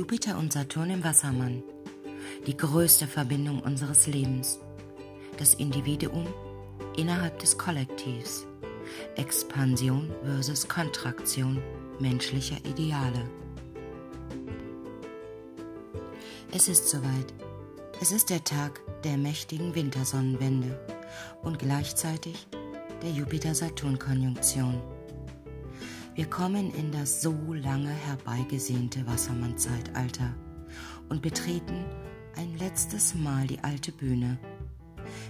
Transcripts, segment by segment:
Jupiter und Saturn im Wassermann. Die größte Verbindung unseres Lebens. Das Individuum innerhalb des Kollektivs. Expansion versus Kontraktion menschlicher Ideale. Es ist soweit. Es ist der Tag der mächtigen Wintersonnenwende und gleichzeitig der Jupiter-Saturn-Konjunktion. Wir kommen in das so lange herbeigesehnte Wassermann-Zeitalter und betreten ein letztes Mal die alte Bühne.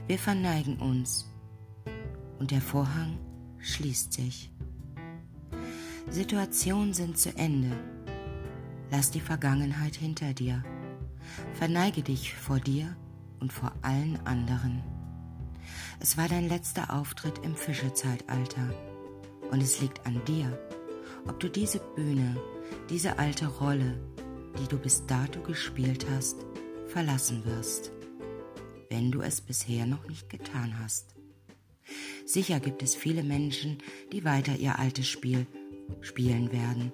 Wir verneigen uns und der Vorhang schließt sich. Situationen sind zu Ende. Lass die Vergangenheit hinter dir. Verneige dich vor dir und vor allen anderen. Es war dein letzter Auftritt im Fischezeitalter und es liegt an dir, ob du diese Bühne, diese alte Rolle, die du bis dato gespielt hast, verlassen wirst, wenn du es bisher noch nicht getan hast. Sicher gibt es viele Menschen, die weiter ihr altes Spiel spielen werden.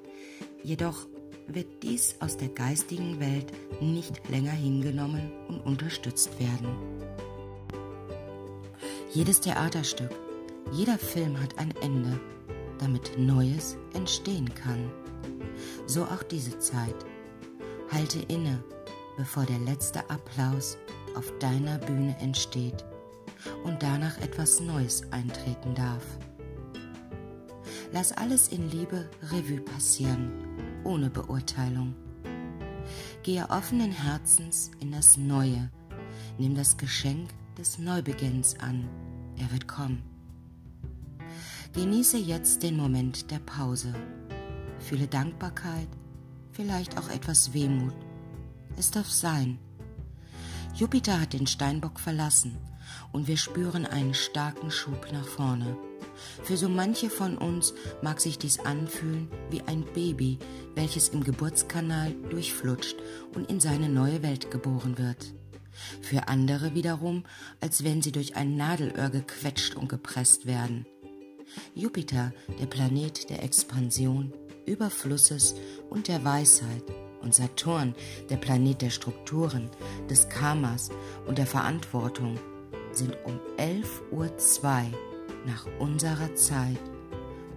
Jedoch wird dies aus der geistigen Welt nicht länger hingenommen und unterstützt werden. Jedes Theaterstück, jeder Film hat ein Ende, damit Neues entstehen kann. So auch diese Zeit. Halte inne, bevor der letzte Applaus auf deiner Bühne entsteht und danach etwas Neues eintreten darf. Lass alles in Liebe Revue passieren, ohne Beurteilung. Gehe offenen Herzens in das Neue, nimm das Geschenk des Neubeginns an, er wird kommen. Genieße jetzt den Moment der Pause. Fühle Dankbarkeit, vielleicht auch etwas Wehmut. Es darf sein. Jupiter hat den Steinbock verlassen und wir spüren einen starken Schub nach vorne. Für so manche von uns mag sich dies anfühlen wie ein Baby, welches im Geburtskanal durchflutscht und in seine neue Welt geboren wird. Für andere wiederum, als wenn sie durch ein Nadelöhr gequetscht und gepresst werden. Jupiter, der Planet der Expansion, Überflusses und der Weisheit, und Saturn, der Planet der Strukturen, des Karmas und der Verantwortung, sind um 11.02 Uhr nach unserer Zeit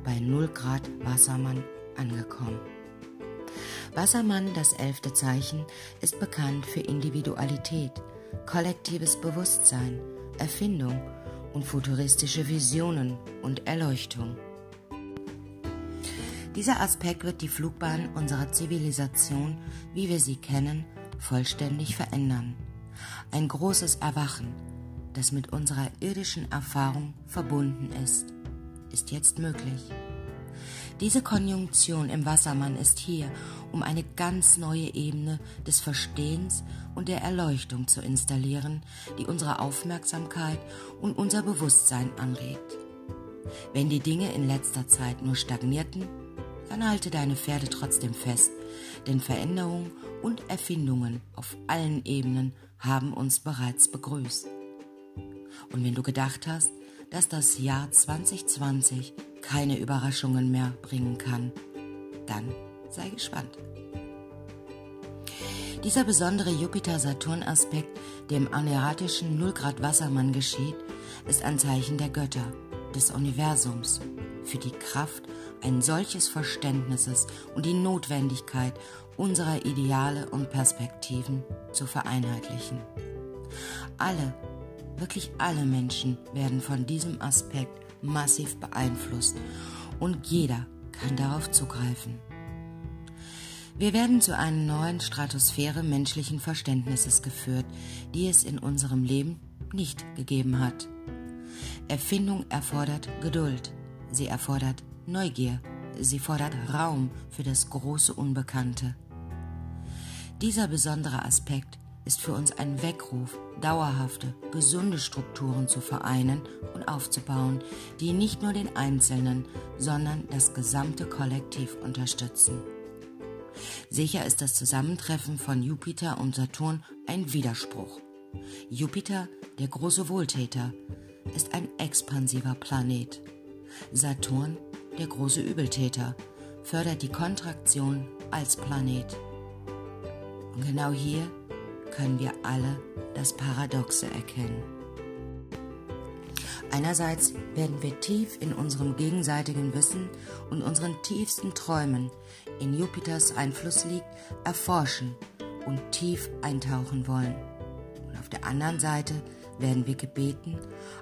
bei 0 Grad Wassermann angekommen. Wassermann, das elfte Zeichen, ist bekannt für Individualität, kollektives Bewusstsein, Erfindung und futuristische Visionen und Erleuchtung. Dieser Aspekt wird die Flugbahn unserer Zivilisation, wie wir sie kennen, vollständig verändern. Ein großes Erwachen, das mit unserer irdischen Erfahrung verbunden ist, ist jetzt möglich. Diese Konjunktion im Wassermann ist hier, um eine ganz neue Ebene des Verstehens und der Erleuchtung zu installieren, die unsere Aufmerksamkeit und unser Bewusstsein anregt. Wenn die Dinge in letzter Zeit nur stagnierten, dann halte deine Pferde trotzdem fest, denn Veränderungen und Erfindungen auf allen Ebenen haben uns bereits begrüßt. Und wenn du gedacht hast, dass das Jahr 2020 keine Überraschungen mehr bringen kann, dann sei gespannt. Dieser besondere Jupiter-Saturn-Aspekt, der im aneratischen Nullgrad Wassermann geschieht, ist ein Zeichen der Götter, des Universums, für die Kraft ein solches Verständnisses und die Notwendigkeit unserer Ideale und Perspektiven zu vereinheitlichen. Alle Wirklich alle Menschen werden von diesem Aspekt massiv beeinflusst und jeder kann darauf zugreifen. Wir werden zu einer neuen Stratosphäre menschlichen Verständnisses geführt, die es in unserem Leben nicht gegeben hat. Erfindung erfordert Geduld, sie erfordert Neugier, sie fordert Raum für das große Unbekannte. Dieser besondere Aspekt ist für uns ein Weckruf, dauerhafte, gesunde Strukturen zu vereinen und aufzubauen, die nicht nur den Einzelnen, sondern das gesamte Kollektiv unterstützen. Sicher ist das Zusammentreffen von Jupiter und Saturn ein Widerspruch. Jupiter, der große Wohltäter, ist ein expansiver Planet. Saturn, der große Übeltäter, fördert die Kontraktion als Planet. Und genau hier können wir alle das Paradoxe erkennen. Einerseits werden wir tief in unserem gegenseitigen Wissen und unseren tiefsten Träumen, in Jupiters Einfluss liegt, erforschen und tief eintauchen wollen. Und auf der anderen Seite werden wir gebeten,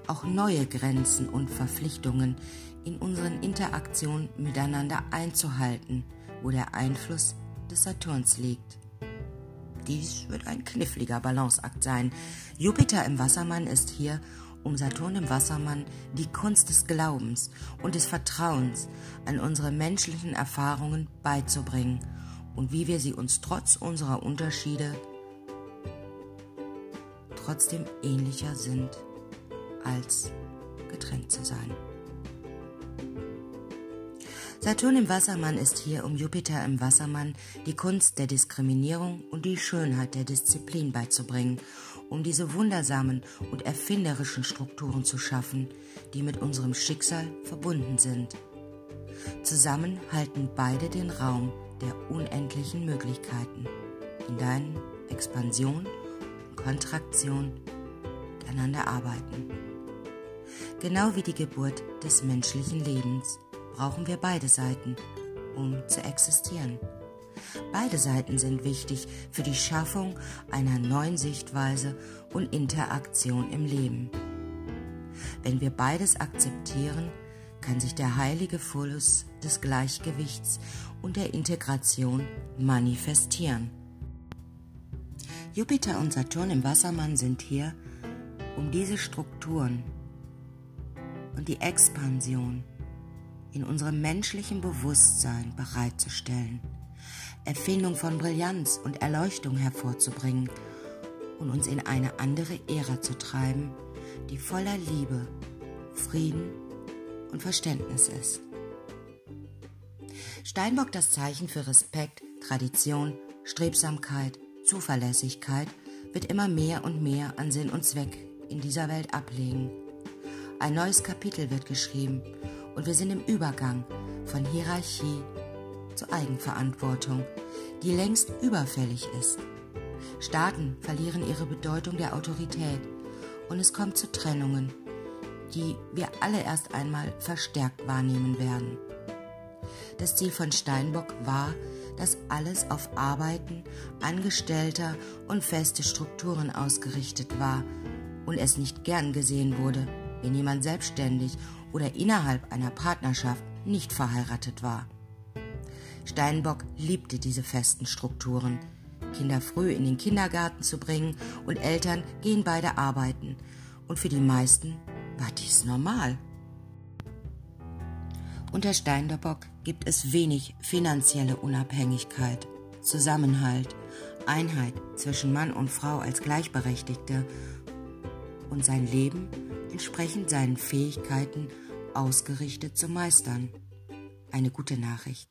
auch neue Grenzen und Verpflichtungen in unseren Interaktionen miteinander einzuhalten, wo der Einfluss des Saturns liegt. Dies wird ein kniffliger Balanceakt sein. Jupiter im Wassermann ist hier, um Saturn im Wassermann die Kunst des Glaubens und des Vertrauens an unsere menschlichen Erfahrungen beizubringen und wie wir sie uns trotz unserer Unterschiede trotzdem ähnlicher sind, als getrennt zu sein. Saturn im Wassermann ist hier, um Jupiter im Wassermann die Kunst der Diskriminierung und die Schönheit der Disziplin beizubringen, um diese wundersamen und erfinderischen Strukturen zu schaffen, die mit unserem Schicksal verbunden sind. Zusammen halten beide den Raum der unendlichen Möglichkeiten, in deinen Expansion Kontraktion miteinander arbeiten. Genau wie die Geburt des menschlichen Lebens brauchen wir beide Seiten, um zu existieren. Beide Seiten sind wichtig für die Schaffung einer neuen Sichtweise und Interaktion im Leben. Wenn wir beides akzeptieren, kann sich der heilige Fluss des Gleichgewichts und der Integration manifestieren. Jupiter und Saturn im Wassermann sind hier, um diese Strukturen und die Expansion in unserem menschlichen Bewusstsein bereitzustellen, Erfindung von Brillanz und Erleuchtung hervorzubringen und uns in eine andere Ära zu treiben, die voller Liebe, Frieden und Verständnis ist. Steinbock das Zeichen für Respekt, Tradition, Strebsamkeit, Zuverlässigkeit wird immer mehr und mehr an Sinn und Zweck in dieser Welt ablegen. Ein neues Kapitel wird geschrieben und wir sind im Übergang von Hierarchie zur Eigenverantwortung, die längst überfällig ist. Staaten verlieren ihre Bedeutung der Autorität und es kommt zu Trennungen, die wir alle erst einmal verstärkt wahrnehmen werden. Das Ziel von Steinbock war, dass alles auf Arbeiten, Angestellter und feste Strukturen ausgerichtet war und es nicht gern gesehen wurde, wenn jemand selbstständig oder innerhalb einer Partnerschaft nicht verheiratet war. Steinbock liebte diese festen Strukturen, Kinder früh in den Kindergarten zu bringen und Eltern gehen beide arbeiten. Und für die meisten war dies normal. Unter Steinbock gibt es wenig finanzielle Unabhängigkeit, Zusammenhalt, Einheit zwischen Mann und Frau als Gleichberechtigte und sein Leben entsprechend seinen Fähigkeiten ausgerichtet zu meistern. Eine gute Nachricht.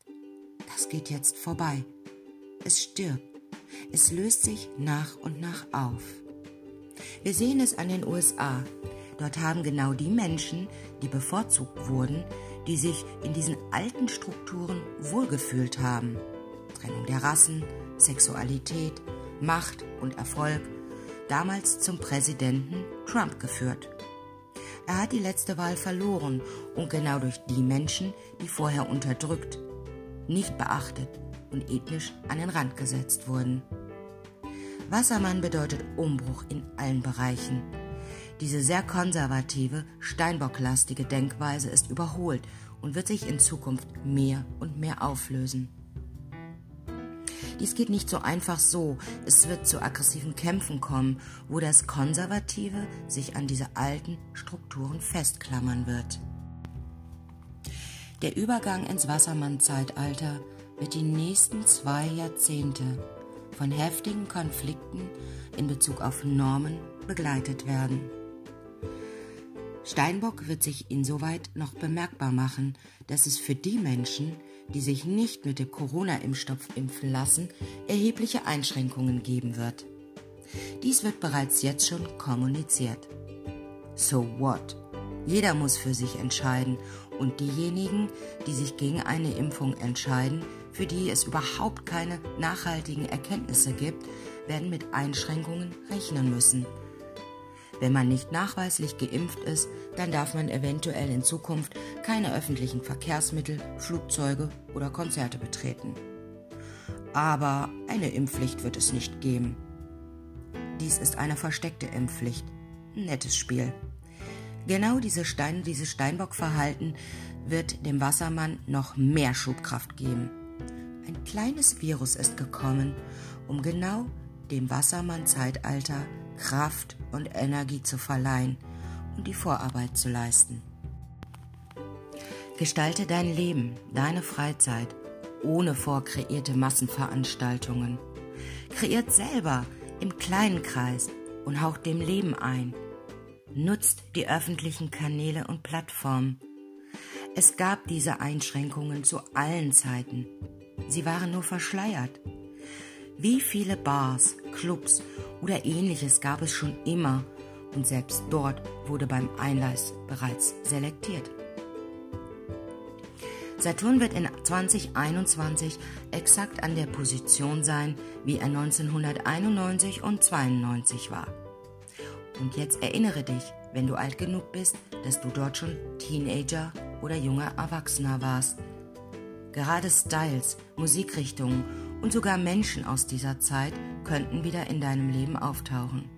Das geht jetzt vorbei. Es stirbt. Es löst sich nach und nach auf. Wir sehen es an den USA. Dort haben genau die Menschen, die bevorzugt wurden, die sich in diesen alten Strukturen wohlgefühlt haben. Trennung der Rassen, Sexualität, Macht und Erfolg, damals zum Präsidenten Trump geführt. Er hat die letzte Wahl verloren und genau durch die Menschen, die vorher unterdrückt, nicht beachtet und ethnisch an den Rand gesetzt wurden. Wassermann bedeutet Umbruch in allen Bereichen. Diese sehr konservative, steinbocklastige Denkweise ist überholt und wird sich in Zukunft mehr und mehr auflösen. Dies geht nicht so einfach so. Es wird zu aggressiven Kämpfen kommen, wo das Konservative sich an diese alten Strukturen festklammern wird. Der Übergang ins Wassermann-Zeitalter wird die nächsten zwei Jahrzehnte von heftigen Konflikten in Bezug auf Normen begleitet werden. Steinbock wird sich insoweit noch bemerkbar machen, dass es für die Menschen, die sich nicht mit dem Corona-Impfstoff impfen lassen, erhebliche Einschränkungen geben wird. Dies wird bereits jetzt schon kommuniziert. So what? Jeder muss für sich entscheiden und diejenigen, die sich gegen eine Impfung entscheiden, für die es überhaupt keine nachhaltigen Erkenntnisse gibt, werden mit Einschränkungen rechnen müssen. Wenn man nicht nachweislich geimpft ist, dann darf man eventuell in Zukunft keine öffentlichen Verkehrsmittel, Flugzeuge oder Konzerte betreten. Aber eine Impfpflicht wird es nicht geben. Dies ist eine versteckte Impfpflicht. Nettes Spiel. Genau diese Stein, dieses Steinbock-Verhalten wird dem Wassermann noch mehr Schubkraft geben. Ein kleines Virus ist gekommen, um genau dem Wassermann-Zeitalter Kraft und Energie zu verleihen und die Vorarbeit zu leisten. Gestalte dein Leben, deine Freizeit ohne vorkreierte Massenveranstaltungen. Kreiert selber im kleinen Kreis und haucht dem Leben ein. Nutzt die öffentlichen Kanäle und Plattformen. Es gab diese Einschränkungen zu allen Zeiten. Sie waren nur verschleiert. Wie viele Bars, Clubs oder ähnliches gab es schon immer und selbst dort wurde beim Einlass bereits selektiert. Saturn wird in 2021 exakt an der Position sein, wie er 1991 und 92 war. Und jetzt erinnere dich, wenn du alt genug bist, dass du dort schon Teenager oder junger Erwachsener warst. Gerade Styles, Musikrichtungen und sogar Menschen aus dieser Zeit könnten wieder in deinem Leben auftauchen.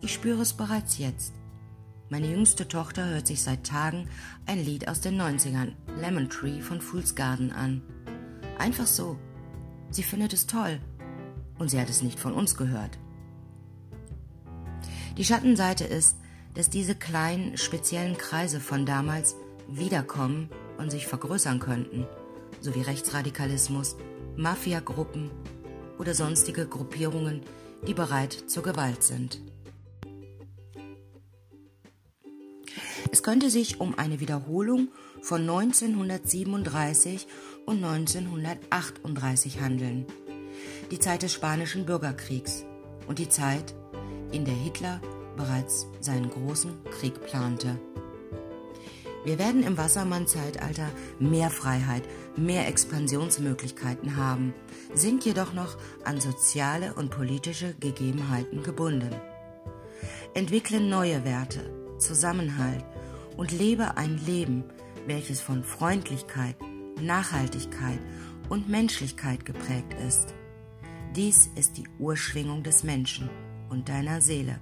Ich spüre es bereits jetzt. Meine jüngste Tochter hört sich seit Tagen ein Lied aus den 90ern, Lemon Tree von Fool's Garden, an. Einfach so. Sie findet es toll. Und sie hat es nicht von uns gehört. Die Schattenseite ist, dass diese kleinen, speziellen Kreise von damals wiederkommen und sich vergrößern könnten, sowie Rechtsradikalismus, Mafiagruppen oder sonstige Gruppierungen, die bereit zur Gewalt sind. Es könnte sich um eine Wiederholung von 1937 und 1938 handeln, die Zeit des Spanischen Bürgerkriegs und die Zeit, in der Hitler bereits seinen großen Krieg plante. Wir werden im Wassermann-Zeitalter mehr Freiheit, mehr Expansionsmöglichkeiten haben, sind jedoch noch an soziale und politische Gegebenheiten gebunden. Entwickle neue Werte, Zusammenhalt und lebe ein Leben, welches von Freundlichkeit, Nachhaltigkeit und Menschlichkeit geprägt ist. Dies ist die Urschwingung des Menschen und deiner Seele,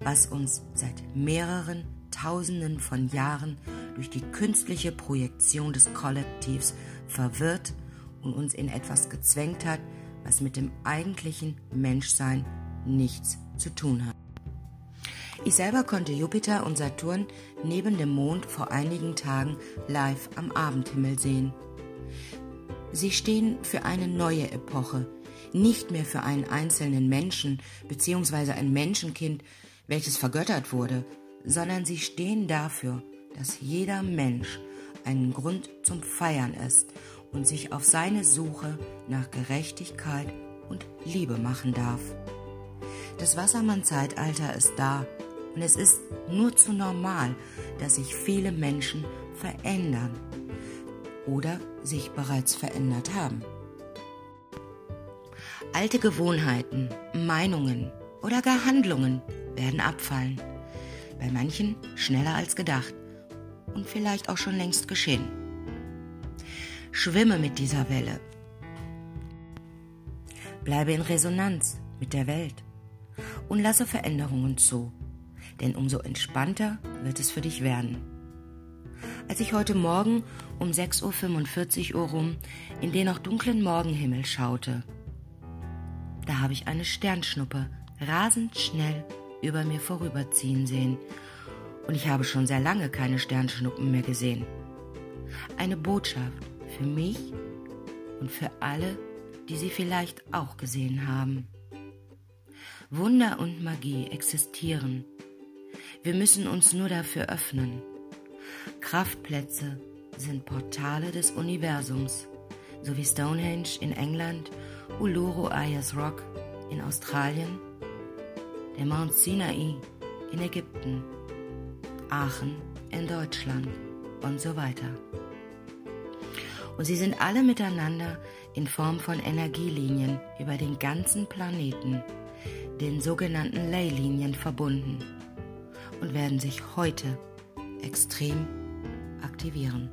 was uns seit mehreren Tausenden von Jahren durch die künstliche Projektion des Kollektivs verwirrt und uns in etwas gezwängt hat, was mit dem eigentlichen Menschsein nichts zu tun hat. Ich selber konnte Jupiter und Saturn neben dem Mond vor einigen Tagen live am Abendhimmel sehen. Sie stehen für eine neue Epoche, nicht mehr für einen einzelnen Menschen bzw. ein Menschenkind, welches vergöttert wurde, sondern sie stehen dafür, dass jeder Mensch einen Grund zum Feiern ist und sich auf seine Suche nach Gerechtigkeit und Liebe machen darf. Das Wassermann-Zeitalter ist da und es ist nur zu normal, dass sich viele Menschen verändern oder sich bereits verändert haben. Alte Gewohnheiten, Meinungen oder gar Handlungen werden abfallen. Bei manchen schneller als gedacht und vielleicht auch schon längst geschehen. Schwimme mit dieser Welle. Bleibe in Resonanz mit der Welt und lasse Veränderungen zu, denn umso entspannter wird es für dich werden. Als ich heute Morgen um 6.45 Uhr rum in den noch dunklen Morgenhimmel schaute, da habe ich eine Sternschnuppe rasend schnell über mir vorüberziehen sehen. Und ich habe schon sehr lange keine Sternschnuppen mehr gesehen. Eine Botschaft für mich und für alle, die sie vielleicht auch gesehen haben. Wunder und Magie existieren. Wir müssen uns nur dafür öffnen. Kraftplätze sind Portale des Universums, so wie Stonehenge in England, Uluru Ayers Rock in Australien der Mount Sinai in Ägypten, Aachen in Deutschland und so weiter. Und sie sind alle miteinander in Form von Energielinien über den ganzen Planeten, den sogenannten Ley-Linien, verbunden und werden sich heute extrem aktivieren.